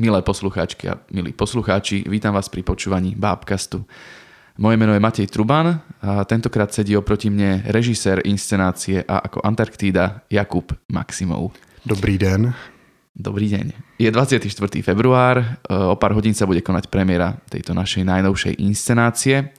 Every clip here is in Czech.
Milé poslucháčky a milí poslucháči, vítam vás pri počúvaní Bábkastu. Moje meno je Matej Truban a tentokrát sedí oproti mne režisér inscenácie a ako Antarktída Jakub Maximov. Dobrý den. Dobrý deň. Je 24. február, o pár hodín sa bude konať premiéra tejto našej najnovšej inscenácie.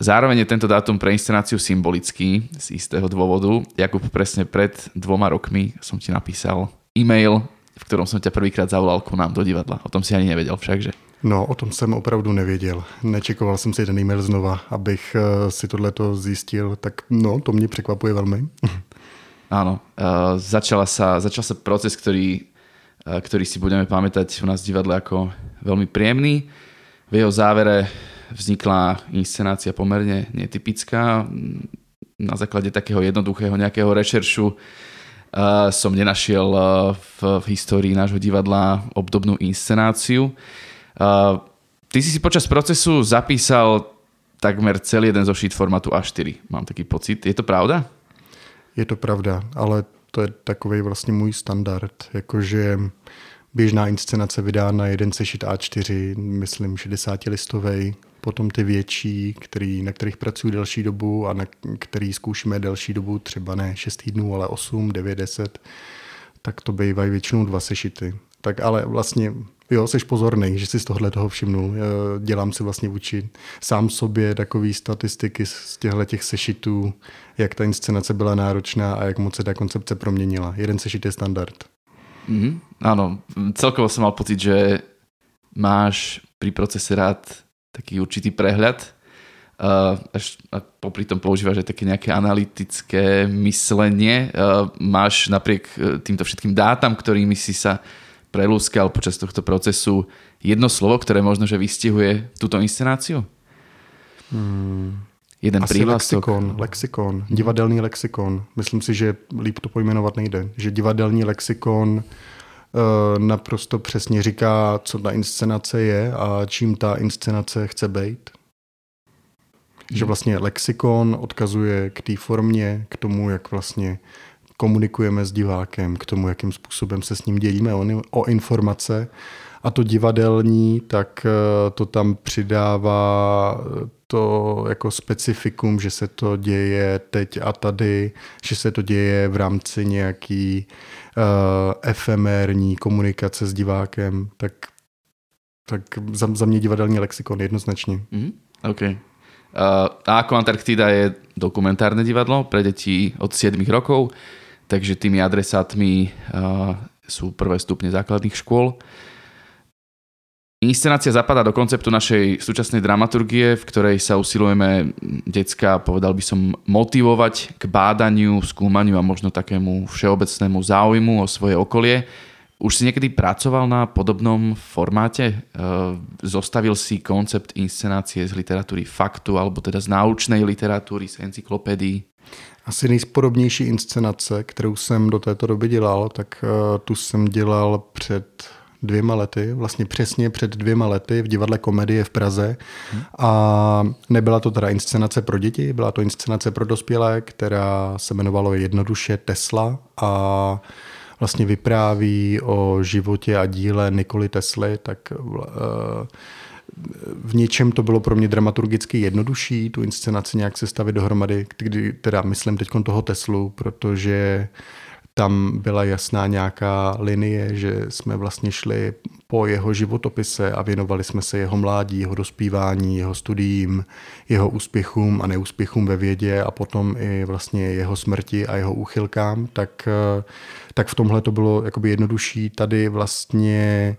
Zároveň je tento dátum pre inscenáciu symbolický z istého dôvodu. Jakub, presne pred dvoma rokmi som ti napísal e-mail, v ktorom som ťa prvýkrát zavolal ku nám do divadla. O tom si ani nevedel však, že? No, o tom jsem opravdu nevěděl. Nečekoval jsem si ten e-mail znova, abych eh, si tohleto zjistil, tak no, to mě překvapuje velmi. Áno, uh, začala sa, začal sa proces, ktorý ktorý si budeme pamätať u nás v divadle ako veľmi príjemný. V jeho závere vznikla inscenácia pomerne netypická. Na základe takého jednoduchého nejakého rešeršu som nenašiel v, v histórii nášho divadla obdobnú inscenáciu. Ty si si počas procesu zapísal takmer celý jeden zo sheet formátu A4. Mám taký pocit. Je to pravda? Je to pravda, ale to je takový vlastně můj standard, jakože běžná inscenace vydá na jeden sešit A4, myslím 60 listový, potom ty větší, který, na kterých pracuji delší dobu a na který zkoušíme delší dobu, třeba ne 6 týdnů, ale 8, 9, 10, tak to bývají většinou dva sešity. Tak ale vlastně Jo, jsi pozorný, že si z tohle toho všimnul. Dělám si vlastně vůči sám sobě takový statistiky z těchto těch sešitů, jak ta inscenace byla náročná a jak moc se ta koncepce proměnila. Jeden sešit je standard. Mm, áno, celkovo som mal pocit, že máš pri procese rád taký určitý prehľad uh, až, a popri tom používaš aj také nejaké analytické myslenie. Uh, máš napriek týmto všetkým dátam, ktorými si sa prelúskal počas tohto procesu jedno slovo, ktoré možno, že vystihuje túto inscenáciu? Hmm. Jeden Asi lexikon, lexikon, divadelný lexikon. Myslím si, že líp to pojmenovat nejde. Že divadelní lexikon uh, naprosto přesně říká, co ta inscenace je a čím ta inscenace chce být. Že vlastně lexikon odkazuje k té formě, k tomu, jak vlastně komunikujeme s divákem, k tomu, jakým způsobem se s ním dělíme o, o informace. A to divadelní, tak eh, to tam přidává eh, to jako specifikum, že se to děje teď a tady, že se to děje v rámci nějaký uh, efemérní komunikace s divákem, tak, tak za, za mě divadelní lexikon jednoznačně. Mm, OK. Uh, a ako Antarktida je dokumentárne divadlo pre deti od 7 rokov takže tými adresátmi sú prvé stupne základných škôl. Inscenácia zapadá do konceptu našej súčasnej dramaturgie, v ktorej sa usilujeme decka, povedal by som, motivovať k bádaniu, skúmaniu a možno takému všeobecnému záujmu o svoje okolie. Už si niekedy pracoval na podobnom formáte? Zostavil si koncept inscenácie z literatúry faktu alebo teda z náučnej literatúry, z encyklopédií? Asi nejspodobnější inscenace, kterou jsem do této doby dělal, tak uh, tu jsem dělal před dvěma lety, vlastně přesně před dvěma lety v divadle Komedie v Praze. Hmm. A nebyla to teda inscenace pro děti, byla to inscenace pro dospělé, která se jmenovalo jednoduše Tesla a vlastně vypráví o životě a díle Nikoli Tesly, tak uh, v něčem to bylo pro mě dramaturgicky jednodušší, tu inscenaci nějak se stavit dohromady, kdy, teda myslím teď toho Teslu, protože tam byla jasná nějaká linie, že jsme vlastně šli po jeho životopise a věnovali jsme se jeho mládí, jeho dospívání, jeho studiím, jeho úspěchům a neúspěchům ve vědě a potom i vlastně jeho smrti a jeho úchylkám, tak, tak v tomhle to bylo jakoby jednodušší. Tady vlastně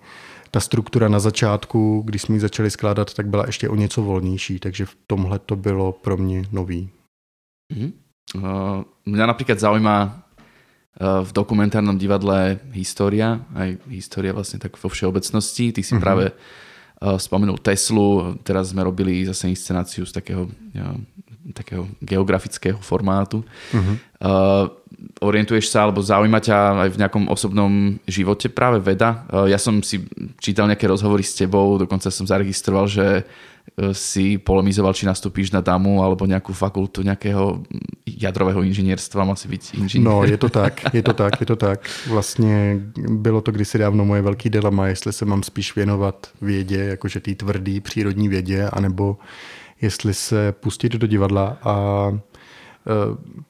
ta struktura na začátku, když jsme ji začali skládat, tak byla ještě o něco volnější, takže v tomhle to bylo pro mě nový. Mm-hmm. Uh, mňa napríklad zaujíma v dokumentárnom divadle história, aj história vlastne tak vo všeobecnosti. Ty si mm-hmm. práve uh, spomenul Teslu, teraz sme robili zase inscenáciu z takého, uh, takého geografického formátu. Mm-hmm. Uh, orientuješ sa alebo zaujíma ťa aj v nejakom osobnom živote práve veda? Ja som si čítal nejaké rozhovory s tebou, dokonca som zaregistroval, že si polemizoval, či nastupíš na damu alebo nějakou fakultu nějakého jadrového inženýrstva, má si být inženýr. No, je to tak, je to tak, je to tak. Vlastně bylo to kdysi dávno moje velký dilema, jestli se mám spíš věnovat vědě, jakože té tvrdý přírodní vědě, anebo jestli se pustit do divadla a eh,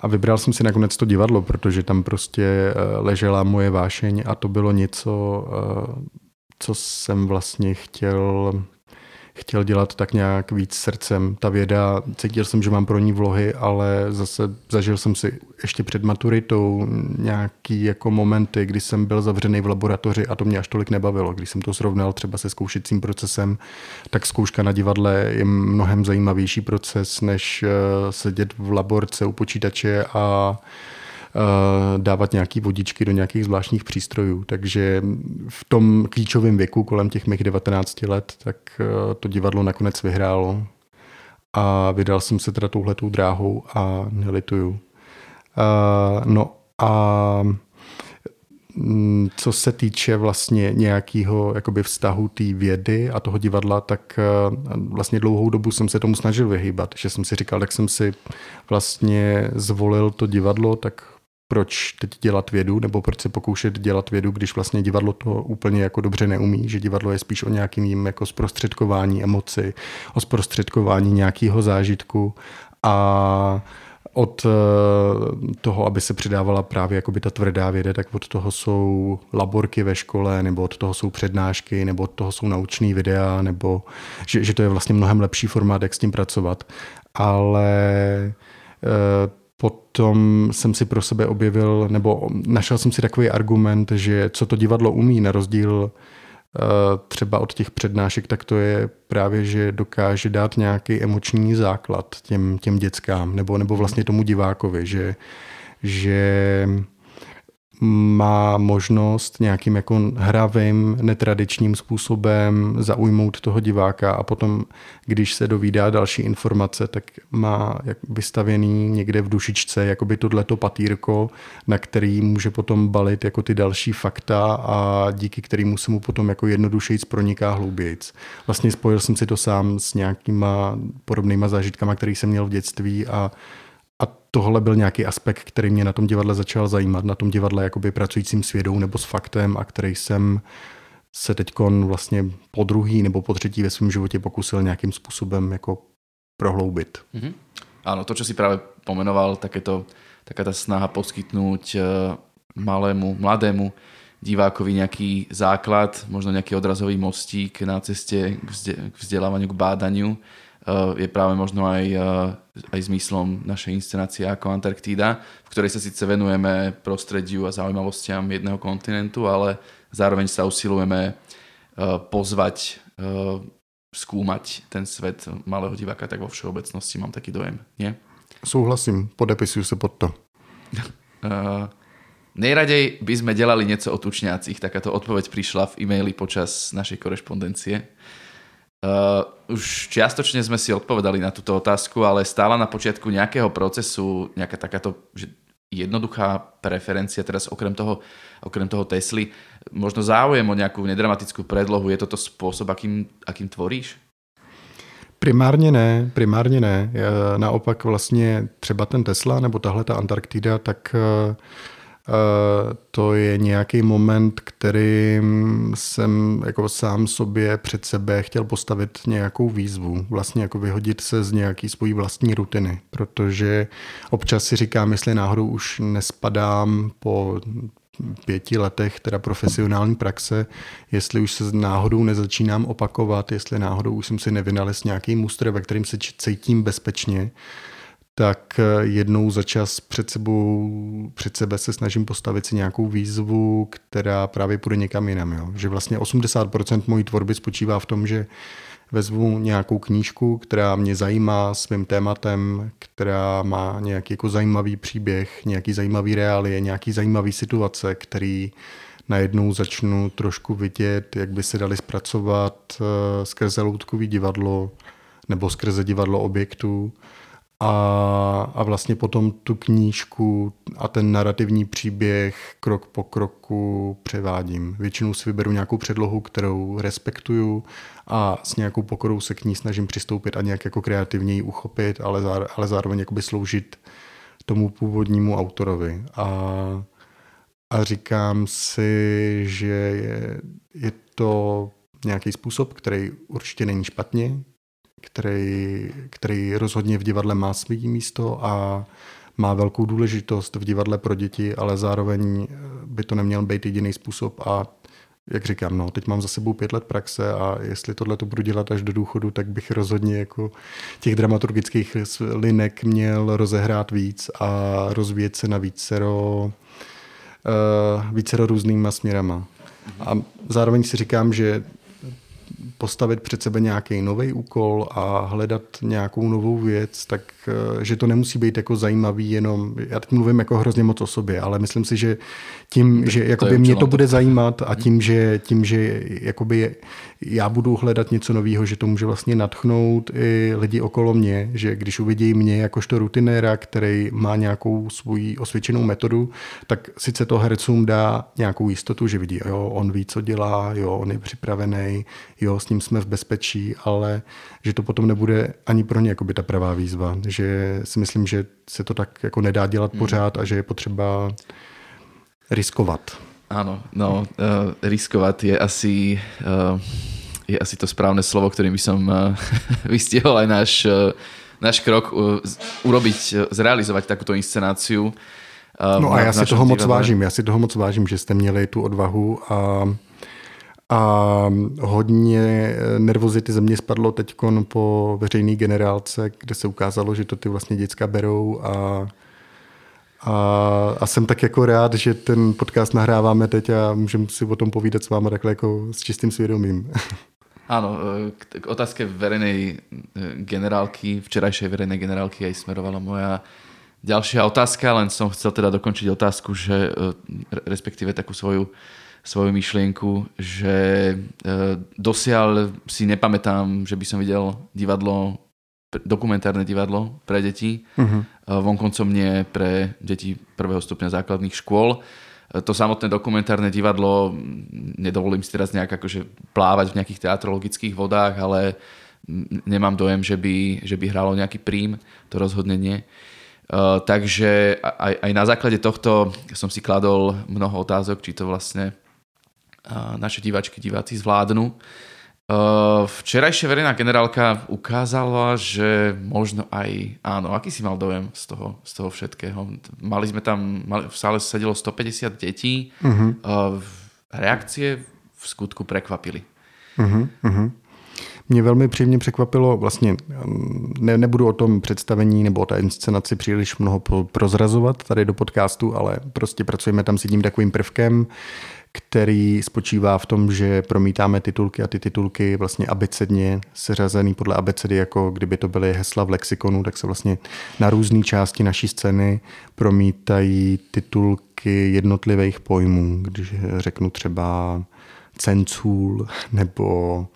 a vybral jsem si nakonec to divadlo, protože tam prostě eh, ležela moje vášeň a to bylo něco, eh, co jsem vlastně chtěl chtěl dělat tak nějak víc srdcem. Ta věda, cítil jsem, že mám pro ní vlohy, ale zase zažil jsem si ještě před maturitou nějaký jako momenty, kdy jsem byl zavřený v laboratoři a to mě až tolik nebavilo. Když jsem to srovnal třeba se zkoušecím procesem, tak zkouška na divadle je mnohem zajímavější proces, než eh, sedět v laborce u počítače a dávat nějaké vodičky do nějakých zvláštních přístrojů. Takže v tom klíčovém věku, kolem těch mých 19 let, tak eh, to divadlo nakonec vyhrálo a vydal jsem se teda touhletou dráhou a nelituju. Eh, no a mm, co se týče vlastně nějakého jakoby vztahu té vědy a toho divadla, tak vlastně dlouhou dobu jsem se tomu snažil vyhýbat, že jsem si říkal, tak jsem si vlastně zvolil to divadlo, tak proč teď dělat vědu, nebo proč se pokoušet dělat vědu, když vlastně divadlo to úplně jako dobře neumí, že divadlo je spíš o nějakým jím jako zprostředkování emoci, o zprostředkování nějakého zážitku a od eh, toho, aby se přidávala právě jakoby ta tvrdá věda, tak od toho jsou laborky ve škole, nebo od toho jsou přednášky, nebo od toho jsou naučný videa, nebo že, že to je vlastně mnohem lepší formát, jak s tím pracovat. Ale eh, Potom jsem si pro sebe objevil, nebo našel jsem si takový argument, že co to divadlo umí, na rozdíl eh, třeba od těch přednášek, tak to je právě, že dokáže dát nějaký emoční základ těm, těm dětskám, nebo, nebo vlastně tomu divákovi, že, že má možnost nějakým jako hravým, netradičním způsobem zaujmout toho diváka a potom, když se dovídá další informace, tak má jak vystavěný někde v dušičce jakoby tohleto patýrko, na který může potom balit jako ty další fakta a díky kterému se mu potom jako jednodušejc proniká hloubějc. Vlastně spojil jsem si to sám s nějakýma podobnýma zážitkama, který jsem měl v dětství a a tohle byl nějaký aspekt, který mě na tom divadle začal zajímat, na tom divadle jakoby pracujícím s vědou nebo s faktem a který jsem se teď vlastně po druhý nebo po třetí ve svém životě pokusil nějakým způsobem jako prohloubit. Mm-hmm. Áno, to, čo si práve pomenoval, takéto, taká tá snaha poskytnúť eh, malému, mladému divákovi nejaký základ, možno nejaký odrazový mostík na ceste k vzdelávaniu, k bádaniu je práve možno aj, aj zmyslom našej inscenácie ako Antarktída, v ktorej sa síce venujeme prostrediu a zaujímavostiam jedného kontinentu, ale zároveň sa usilujeme pozvať skúmať ten svet malého diváka tak vo všeobecnosti, mám taký dojem, nie? Souhlasím, podepisuju se pod to. uh, nejradej by sme delali něco o tučňácích, takáto odpoveď prišla v e-maili počas našej korešpondencie. Uh, už čiastočne sme si odpovedali na túto otázku, ale stála na počiatku nejakého procesu nejaká takáto že jednoduchá preferencia, teraz okrem toho, okrem toho Tesly, možno záujem o nejakú nedramatickú predlohu, je toto spôsob, akým, akým tvoríš? Primárně ne, primárně ne. Naopak vlastně třeba ten Tesla nebo tahle ta Antarktida, tak uh, Eh, to je nějaký moment, který jsem jako sám sobě před sebe chtěl postavit nějakou výzvu, vlastně jako vyhodit se z nějaký svojí vlastní rutiny, protože občas si říkám, jestli náhodou už nespadám po pěti letech teda profesionální praxe, jestli už se náhodou nezačínám opakovat, jestli náhodou už jsem si nevynalez nějaký mustr, ve kterým se cítím bezpečně, tak eh, jednou za čas před, sebou, před sebe se snažím postavit si nějakou výzvu, která právě půjde někam jinam. Jo. Že vlastně 80% mojí tvorby spočívá v tom, že vezmu nějakou knížku, která mě zajímá svým tématem, která má nějaký jako zajímavý příběh, nějaký zajímavý reálie, nějaký zajímavý situace, který najednou začnu trošku vidět, jak by se dali zpracovat eh, skrze loutkový divadlo nebo skrze divadlo objektů a, a vlastně potom tu knížku a ten narrativní příběh krok po kroku převádím. Většinou si vyberu nějakou předlohu, kterou respektuju a s nějakou pokorou se k ní snažím přistoupit a nějak jako kreativněji uchopit, ale, zá, ale zároveň jakoby sloužit tomu původnímu autorovi. A, a říkám si, že je, je to nějaký způsob, který určitě není špatně, který, který rozhodně v divadle má svý místo a má velkou důležitost v divadle pro děti, ale zároveň by to neměl být jediný způsob a jak říkám, no, teď mám za sebou pět let praxe a jestli tohle to budu dělat až do důchodu, tak bych rozhodně jako těch dramaturgických linek měl rozehrát víc a rozvíjet se na vícero, uh, vícero různýma směrama. A zároveň si říkám, že postavit před sebe nějaký nový úkol a hledat nějakou novou věc, tak eh, že to nemusí být jako zajímavý jenom, já teď mluvím jako hrozně moc o sobě, ale myslím si, že tím, že jakoby mě to bude zajímat a tím, že, tím, že jakoby já budu hledat něco nového, že to může vlastně natchnout i lidi okolo mě, že když uvidí mě jakožto rutinéra, který má nějakou svoji osvědčenou metodu, tak sice to hercům dá nějakou jistotu, že vidí, jo, on ví, co dělá, jo, on je připravený, jo, s ním jsme v bezpečí, ale že to potom nebude ani pro ně jakoby ta pravá výzva, že si myslím, že se to tak jako nedá dělat hmm. pořád a že je potřeba riskovat. Áno, no, uh, riskovať je asi, uh, je asi to správne slovo, ktorým by som uh, vystihol aj náš, uh, náš krok uh, urobiť, uh, zrealizovať takúto inscenáciu. Uh, no a já si toho moc vážím, já si toho moc vážím, že jste měli tu odvahu a a hodně nervozity ze mě spadlo teď po veřejné generálce, kde se ukázalo, že to ty vlastně děcka berou a a, a jsem tak jako rád, že ten podcast nahráváme teď a můžeme si o tom povídat s vámi takhle jako s čistým svědomím. Áno, k, k otázke verejnej e, generálky, včerajšej verejnej generálky aj smerovala moja ďalšia otázka, len som chcel teda dokončiť otázku, že e, respektíve takú svoju, svoju myšlienku, že e, dosiaľ si nepamätám, že by som videl divadlo dokumentárne divadlo pre deti. Uh-huh. Vonkoncom nie pre deti prvého stupňa základných škôl. E, to samotné dokumentárne divadlo, nedovolím si teraz nejak akože plávať v nejakých teatrologických vodách, ale nemám dojem, že by, že by hralo nejaký príjm. To rozhodne nie. Uh, takže aj, aj na základe tohto som si kladol mnoho otázok, či to vlastne naše diváčky, diváci zvládnu. Uh, včerajšia verejná generálka ukázala, že možno aj áno. Aký si mal dojem z toho, z toho všetkého? Mali sme tam, mali, v sále sedelo 150 detí. Uh-huh. Uh, reakcie v skutku prekvapili. Uh-huh, uh-huh. Mě velmi příjemně překvapilo, vlastně ne, nebudu o tom představení nebo o té inscenaci příliš mnoho prozrazovat tady do podcastu, ale prostě pracujeme tam s jedním takovým prvkem, který spočívá v tom, že promítáme titulky a ty titulky vlastně abecedně seřazený podle abecedy, jako kdyby to byly hesla v lexikonu, tak se vlastně na různé části naší scény promítají titulky jednotlivých pojmů, když řeknu třeba cencůl nebo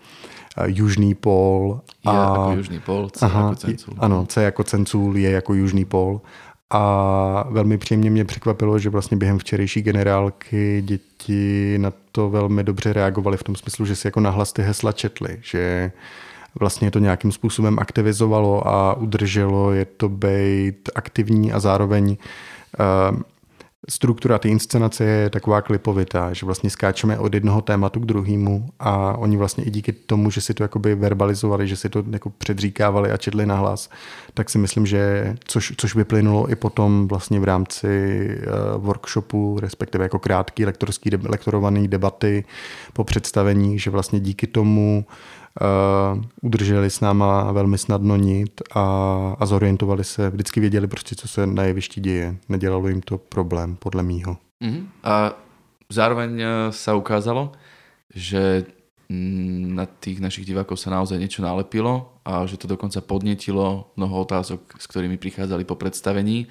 eh, Južný pól. A, je jako Južný pól, C aha, jako cencůl. Ano, C jako cencůl je jako Južný pól. A velmi příjemně mě překvapilo, že vlastně během včerejší generálky děti na to velmi dobře reagovali v tom smyslu, že si jako nahlas ty hesla četli, že vlastně to nějakým způsobem aktivizovalo a udrželo je to být aktivní a zároveň uh, struktura té inscenace je taková klipovitá, že vlastně skáčeme od jednoho tématu k druhému a oni vlastně i díky tomu, že si to jakoby verbalizovali, že si to jako předříkávali a četli na hlas, tak si myslím, že což, což vyplynulo i potom vlastně v rámci uh, workshopu, respektive jako krátký lektorský, lektorovaný debaty po představení, že vlastně díky tomu uh, uh, udrželi s náma velmi snadno nit a, a zorientovali se, vždycky věděli prostě, co se na jevišti děje. Nedělalo jim to problém, podle mýho. Mm-hmm. A zároveň eh, sa ukázalo, že mm, na tých našich divákov sa naozaj niečo nalepilo a že to dokonca podnetilo mnoho otázok, s ktorými prichádzali po predstavení.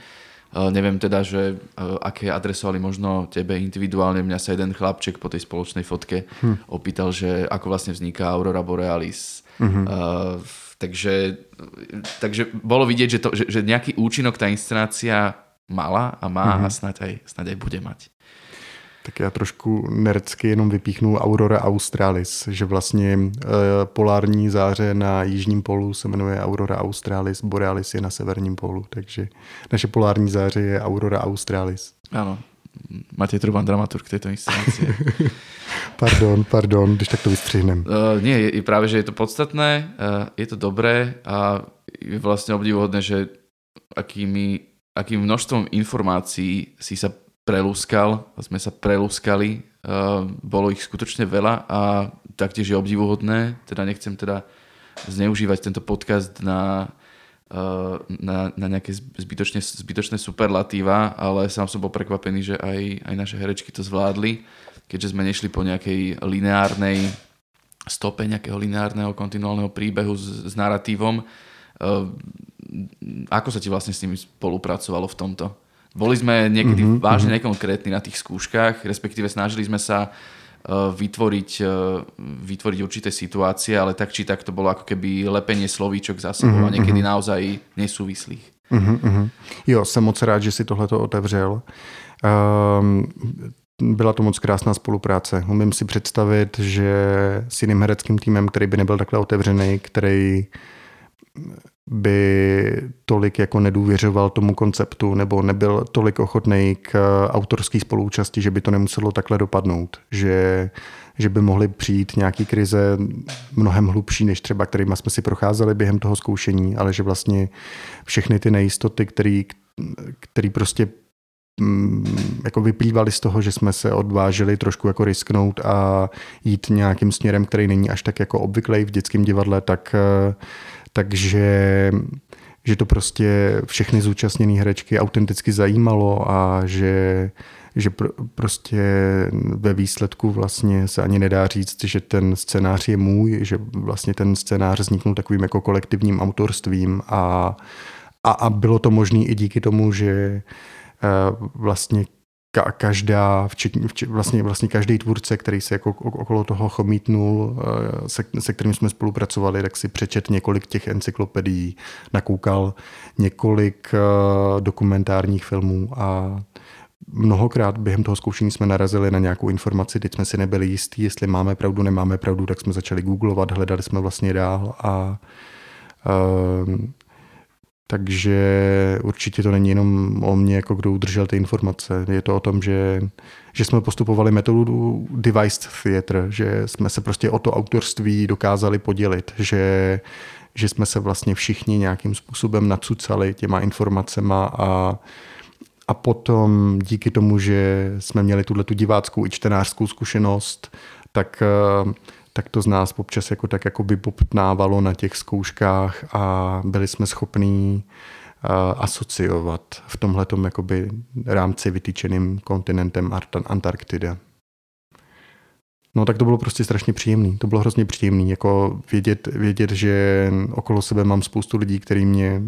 Uh, neviem teda, že uh, aké adresovali možno tebe individuálne. Mňa sa jeden chlapček po tej spoločnej fotke hm. opýtal, že ako vlastne vzniká Aurora Borealis. Uh-huh. Uh, Takže, takže bolo vidieť, že, to, že, že nejaký účinok tá inscenácia mala a má mm-hmm. a snad aj, snad aj bude mať. Tak já trošku nerdsky jenom vypíchnu Aurora Australis, že vlastně e, polární záře na jižním polu se jmenuje Aurora Australis, Borealis je na severním polu, takže naše polární záře je Aurora Australis. Ano, Matej Truban, dramaturg této inscenace. pardon, pardon, když tak to vystřihnem. Uh, nie, je, práve, že je to podstatné, uh, je to dobré a je vlastne obdivuhodné, že akými, akým množstvom informácií si sa prelúskal, sme sa prelúskali, uh, bolo ich skutočne veľa a taktiež je obdivuhodné, teda nechcem teda zneužívať tento podcast na Eh, na, na nejaké zbytočné, zbytočné superlatíva, ale sám som bol prekvapený, že aj, aj naše herečky to zvládli, keďže sme nešli po nejakej lineárnej stope, nejakého lineárneho kontinuálneho príbehu s, s narratívom. Uh, ako sa ti vlastne s nimi spolupracovalo v tomto? Boli sme niekedy mm-hmm, vážne mm-hmm. nekonkrétni na tých skúškach, respektíve snažili sme sa Eh, vytvoriť, eh, vytvoriť určité situácie, ale tak či tak to bolo ako keby lepenie slovíčok za sebou mm-hmm. a niekedy mhm. naozaj nesúvislých. Mm-hmm. Jo, jsem moc rád, že si tohleto otevřel. Um, byla to moc krásná spolupráce. Umím si představit, že s jiným hereckým týmem, který by nebyl takhle otevřený, který by tolik jako nedůvěřoval tomu konceptu nebo nebyl tolik ochotný k autorské spolúčasti, že by to nemuselo takhle dopadnout. Že, že by mohly přijít nějaký krize mnohem hlubší, než třeba kterými jsme si procházeli během toho zkoušení, ale že vlastně všechny ty nejistoty, který, který prostě mm, jako vyplývaly z toho, že jsme se odvážili trošku jako risknout a jít nějakým směrem, který není až tak jako obvyklý v dětském divadle, tak takže že to prostě všechny zúčastněné herečky autenticky zajímalo a že, že pr- prostě ve výsledku vlastně se ani nedá říct, že ten scénář je můj, že vlastně ten scénář vzniknul takovým jako kolektivním autorstvím a, a, a bylo to možné i díky tomu, že uh, vlastně ka- každá, včetně, včetně, vlastně, vlastně každý tvůrce, který se jako okolo toho chomítnul, eh, se, se kterým jsme spolupracovali, tak si přečet několik těch encyklopedií, nakoukal několik uh, dokumentárních filmů a mnohokrát během toho zkoušení jsme narazili na nějakou informaci, teď jsme si nebyli jistí, jestli máme pravdu, nemáme pravdu, tak jsme začali googlovat, hledali jsme vlastně dál a uh, takže určitě to není jenom o mě, jako kdo udržel ty informace. Je to o tom, že, že jsme postupovali metodu device theater, že jsme se prostě o to autorství dokázali podělit, že, že jsme se vlastně všichni nějakým způsobem nacucali těma informacema a, a potom díky tomu, že jsme měli tuhle tu diváckou i čtenářskou zkušenost, tak tak to z nás občas jako tak jako by poptnávalo na těch zkouškách a byli jsme schopní uh, asociovat v jakoby rámci vytýčeným kontinentem Antarktida. No tak to bylo prostě strašně příjemný. To bylo hrozně příjemný, jako vědět, vědět, že okolo sebe mám spoustu lidí, který mě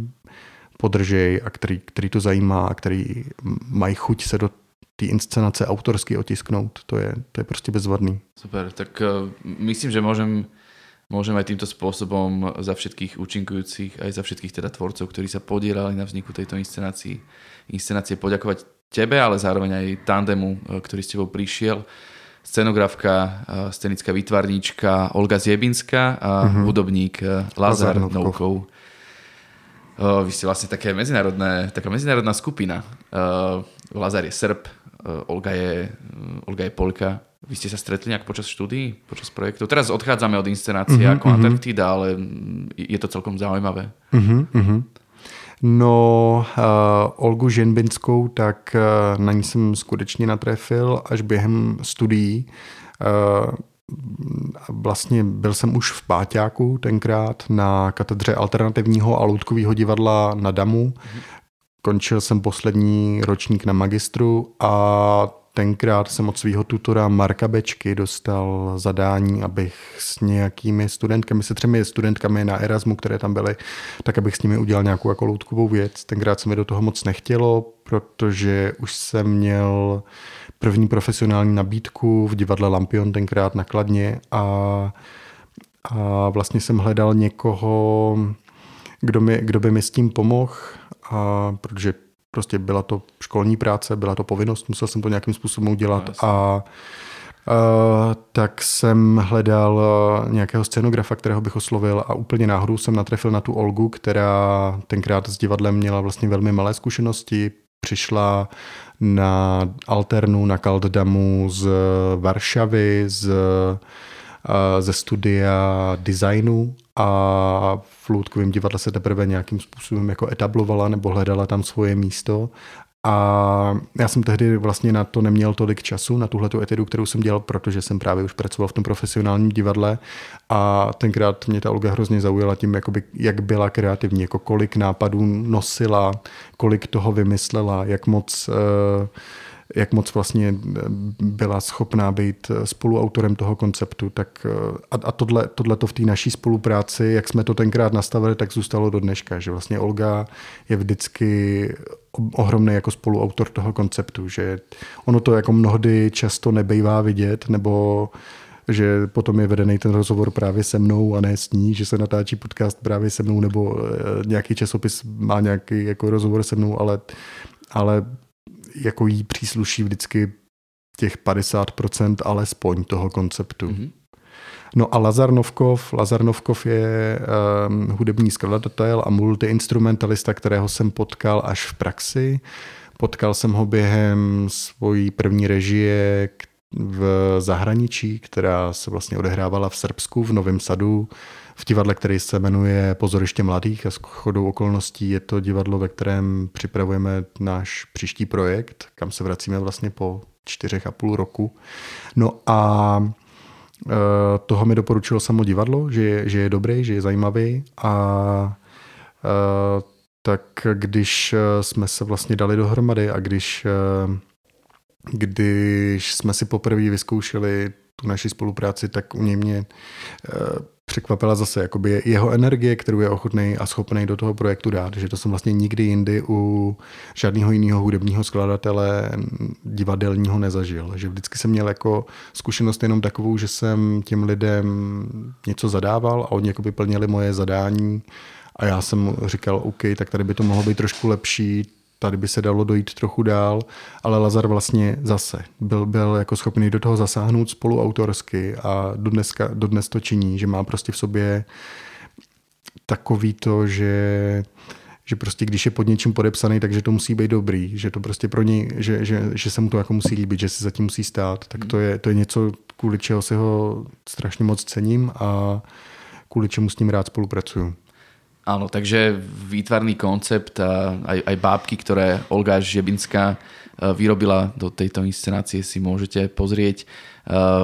podržejí a který, který to zajímá a který mají chuť se do té inscenace autorsky otisknout. To je, to je prostě bezvadný. Super, tak uh, myslím, že môžem, môžem aj týmto spôsobom za všetkých účinkujúcich, aj za všetkých teda tvorcov, ktorí sa podielali na vzniku tejto inscenácii, inscenácie poďakovať tebe, ale zároveň aj tandemu, eh, ktorý s tebou prišiel. Scenografka, eh, scenická výtvarníčka Olga Zjebinská a mm-hmm. hudobník Lazar, Lazar Novkov. Vy ste vlastne také medzinárodné, taká medzinárodná skupina. Lazar je Srb, Eh, Olga je, eh, Olga je Polka. Vy ste sa stretli nejak počas štúdií, počas projektov? Teraz odchádzame od inscenácie mm-hmm, ako mm-hmm. Antarktida, ale je to celkom zaujímavé. Mm-hmm, No, uh, Olgu Ženbinskou, tak uh, na ní jsem skutečně natrefil až během studií. Uh, vlastně byl jsem už v Páťáku tenkrát na katedře alternativního a loutkového divadla na Damu. Mm-hmm končil jsem poslední ročník na magistru a tenkrát jsem od svého tutora Marka Bečky dostal zadání, abych s nějakými studentkami, se třemi studentkami na Erasmu, které tam byly, tak abych s nimi udělal nějakou jako loutkovou věc. Tenkrát se mi do toho moc nechtělo, protože už jsem měl první profesionální nabídku v divadle Lampion tenkrát nakladně a a vlastně jsem hledal někoho, kdo, mi, kdo by mi s tím pomohl, a protože prostě byla to školní práce, byla to povinnost, musel jsem to nějakým způsobem udělat no, a Uh, tak jsem hledal nějakého scenografa, kterého bych oslovil a úplně náhodou jsem natrefil na tu Olgu, která tenkrát s divadlem měla vlastně velmi malé zkušenosti. Přišla na Alternu, na Kalddamu z Varšavy, z, uh, ze studia designu a v Loutkovém divadle se teprve nějakým způsobem jako etablovala nebo hledala tam svoje místo. A já jsem tehdy vlastně na to neměl tolik času, na tuhle etudu, kterou jsem dělal, protože jsem právě už pracoval v tom profesionálním divadle. A tenkrát mě ta Olga hrozně zaujala tím, jakoby, jak byla kreativní, jako kolik nápadů nosila, kolik toho vymyslela, jak moc uh, jak moc vlastně byla schopná být spoluautorem toho konceptu. Tak, a, a tohle, tohle to v té naší spolupráci, jak jsme to tenkrát nastavili, tak zůstalo do dneška, že vlastně Olga je vždycky ohromný jako spoluautor toho konceptu, že ono to jako mnohdy často nebejvá vidět, nebo že potom je vedený ten rozhovor právě se mnou a ne s ní, že se natáčí podcast právě se mnou, nebo nějaký časopis má nějaký jako rozhovor se mnou, ale, ale jako jí přísluší vždycky těch 50% alespoň toho konceptu. Mm-hmm. No a Lazar Novkov, Lazar Novkov je um, hudební skladatel a multiinstrumentalista, kterého jsem potkal až v praxi. Potkal jsem ho během svojí první režie v zahraničí, která se vlastně odehrávala v Srbsku, v Novém Sadu v divadle, který se jmenuje Pozoriště mladých a s chodou okolností je to divadlo, ve kterém připravujeme náš příští projekt, kam se vracíme vlastně po čtyřech a půl roku. No a e, toho mi doporučilo samo divadlo, že je, že je dobrý, že je zajímavý a e, tak když jsme se vlastně dali dohromady a když, e, když jsme si poprvé vyzkoušeli tu naši spolupráci, tak u něj mě překvapila zase jakoby jeho energie, kterou je ochotný a schopný do toho projektu dát, že to jsem vlastně nikdy jindy u žádného jiného hudebního skladatele divadelního nezažil. Že vždycky jsem měl jako zkušenost jenom takovou, že jsem těm lidem něco zadával a oni jakoby plnili moje zadání a já jsem říkal, OK, tak tady by to mohlo být trošku lepší, tady by se dalo dojít trochu dál, ale Lazar vlastně zase byl, byl jako schopný do toho zasáhnout spoluautorsky a dodneska, dodnes to činí, že má prostě v sobě takový to, že že prostě když je pod něčím podepsaný, takže to musí být dobrý, že to prostě pro něj, že, že, že se mu to jako musí líbit, že si zatím musí stát, tak to je, to je něco, kvůli čeho si ho strašně moc cením a kvůli čemu s ním rád spolupracuju. Áno, takže výtvarný koncept a aj, aj bábky, ktoré Olga Žebinská e, vyrobila do tejto inscenácie si môžete pozrieť e,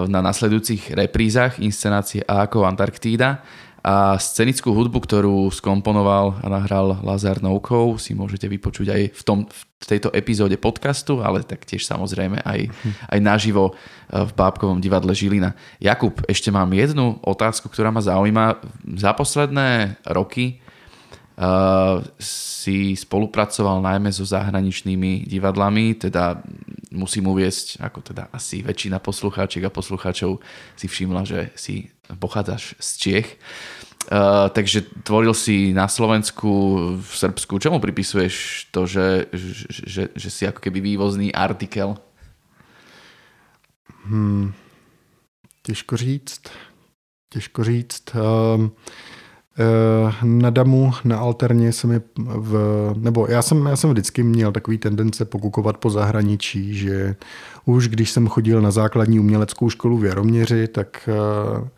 na nasledujúcich reprízach inscenácie A ako Antarktída a scenickú hudbu, ktorú skomponoval a nahral Lazar Noukov si môžete vypočuť aj v, tom, v tejto epizóde podcastu, ale taktiež samozrejme aj, aj naživo e, v Bábkovom divadle Žilina. Jakub, ešte mám jednu otázku, ktorá ma zaujíma. Za posledné roky si spolupracoval najmä so zahraničnými divadlami, teda musím uviesť, ako teda asi väčšina poslucháčiek a poslucháčov si všimla, že si pochádzaš z Čiech. Uh, takže tvoril si na Slovensku, v Srbsku. Čomu pripisuješ to, že, že, že, si ako keby vývozný artikel? Hmm, těžko říct. Těžko říct. Eh, na Damu, na Alterně se mi v, nebo já jsem, já jsem vždycky měl takový tendence pokukovat po zahraničí, že už když jsem chodil na základní uměleckou školu v Jaroměři, tak eh,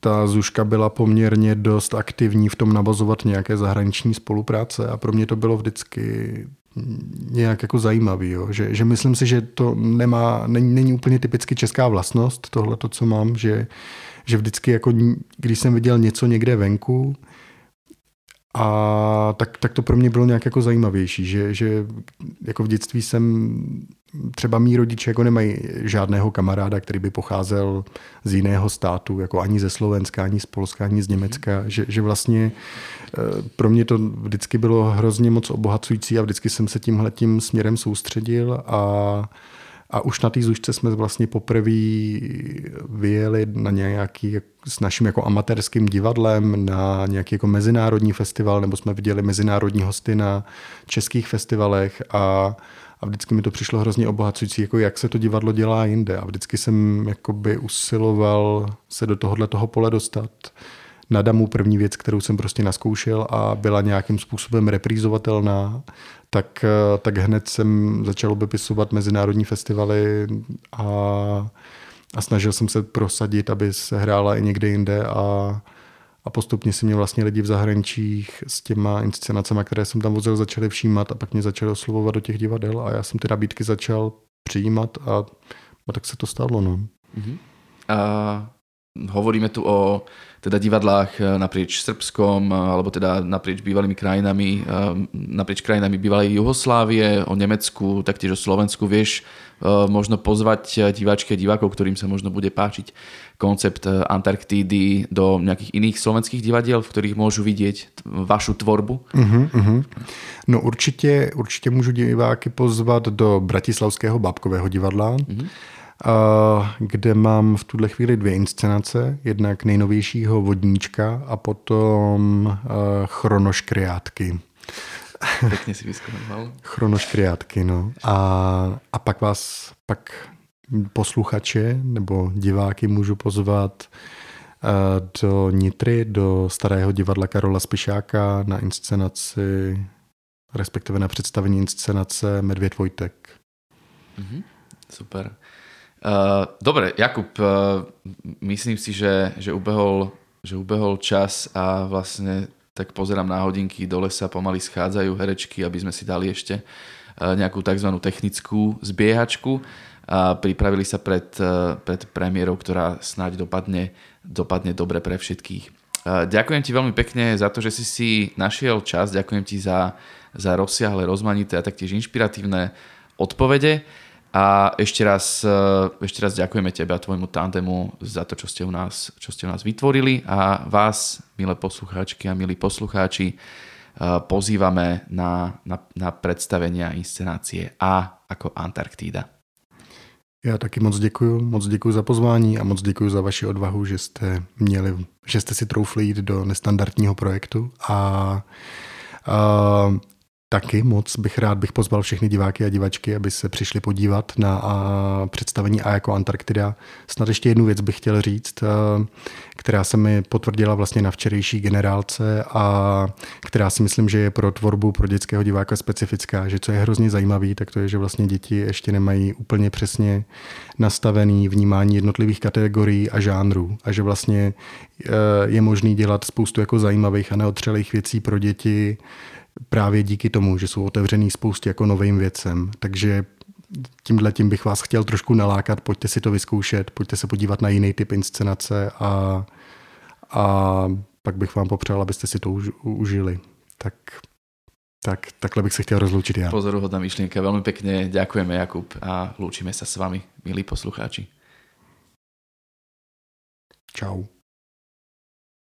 ta Zuška byla poměrně dost aktivní v tom navazovat nějaké zahraniční spolupráce a pro mě to bylo vždycky nějak jako zajímavý, jo? Že, že myslím si, že to nemá, není, není úplně typicky česká vlastnost, tohle to, co mám, že že vždycky, jako, když jsem viděl něco někde venku, a tak, tak to pro mě bylo nějak jako zajímavější, že, že jako v dětství jsem, třeba mý rodiče jako nemají žádného kamaráda, který by pocházel z jiného státu, jako ani ze Slovenska, ani z Polska, ani z Německa, že, že vlastně eh, pro mě to vždycky bylo hrozně moc obohacující a vždycky jsem se tímhle tím směrem soustředil a A už na té zůžce jsme vlastně poprvé vyjeli na nějaký s naším jako amatérským divadlem na nějaký jako mezinárodní festival, nebo jsme viděli mezinárodní hosty na českých festivalech a, a vždycky mi to přišlo hrozně obohacující, jako jak se to divadlo dělá jinde. A vždycky jsem jakoby usiloval se do tohohle toho pole dostat. Na Damu první věc, kterou jsem prostě naskoušel a byla nějakým způsobem reprízovatelná, tak, tak hned jsem začal vypisovat mezinárodní festivaly a, a snažil jsem se prosadit, aby se hrála i někde jinde a, a postupně si mě vlastně lidi v zahraničích s těma inscenacemi, které jsem tam vozil, začali všímat a pak mě začali oslovovat do těch divadel a já jsem ty nabídky začal přijímat a, a tak se to stalo. No. Uh-huh. A hovoríme tu o teda divadlách eh, naprieč Srbskom, eh, alebo teda naprieč bývalými krajinami, eh, naprieč krajinami bývalej Jugoslávie, o Nemecku, taktiež o Slovensku, vieš možno pozvať diváčky a divákov, ktorým sa možno bude páčiť koncept Antarktídy do nejakých iných slovenských divadiel, v ktorých môžu vidieť vašu tvorbu? Uh-huh, uh-huh. No určitě, určitě můžu diváky pozvat do Bratislavského bábkového divadla. Uh-huh kde mám v tuhle chvíli dvě inscenace. Jednak nejnovějšího Vodníčka a potom Chronoškriátky. Pěkně si vyskonoval. Chronoškriátky, no. A, a pak vás, pak posluchače nebo diváky můžu pozvat do Nitry, do Starého divadla Karola Spišáka na inscenaci, respektive na představení inscenace Medvěd Vojtek. Mm-hmm. Super. Uh, dobre, Jakub, uh, myslím si, že, že, ubehol, že ubehol čas a vlastne tak pozerám na hodinky, dole sa pomaly schádzajú herečky, aby sme si dali ešte uh, nejakú tzv. technickú zbiehačku a pripravili sa pred, uh, pred premiérou, ktorá snáď dopadne, dopadne dobre pre všetkých. Uh, ďakujem ti veľmi pekne za to, že si si našiel čas, ďakujem ti za, za rozsiahle, rozmanité a taktiež inšpiratívne odpovede. A ešte raz, eh, ešte raz ďakujeme tebe a tvojmu tandemu za to, čo ste, u nás, čo ste u nás vytvorili a vás, milé poslucháčky a milí poslucháči, eh, pozývame na, na, na predstavenia inscenácie A ako Antarktída. Já taky moc děkuji, moc děkuji za pozvání a moc děkuji za vaši odvahu, že jste měli, že jste si troufli jít do nestandardního projektu a, a Taky moc bych rád bych pozval všechny diváky a divačky, aby se přišli podívat na a, představení A jako Antarktida. Snad ještě jednu věc bych chtěl říct, a, která se mi potvrdila vlastně na včerejší generálce a která si myslím, že je pro tvorbu pro dětského diváka specifická, že co je hrozně zajímavý, tak to je, že vlastně děti ještě nemají úplně přesně nastavený vnímání jednotlivých kategorií a žánrů a že vlastně e, je možný dělat spoustu jako zajímavých a neotřelých věcí pro děti, právě díky tomu, že jsou otevřený spoustě jako novým věcem. Takže tímhle tím bych vás chtěl trošku nalákat, pojďte si to vyzkoušet, pojďte se podívat na jiný typ inscenace a, a pak bych vám popřál, abyste si to už, užili. Tak, tak takhle bych se chtěl rozloučit já. Pozoruhodná myšlienka, veľmi pekne ďakujeme Jakub a lúčime sa s vami, milí poslucháči. Čau.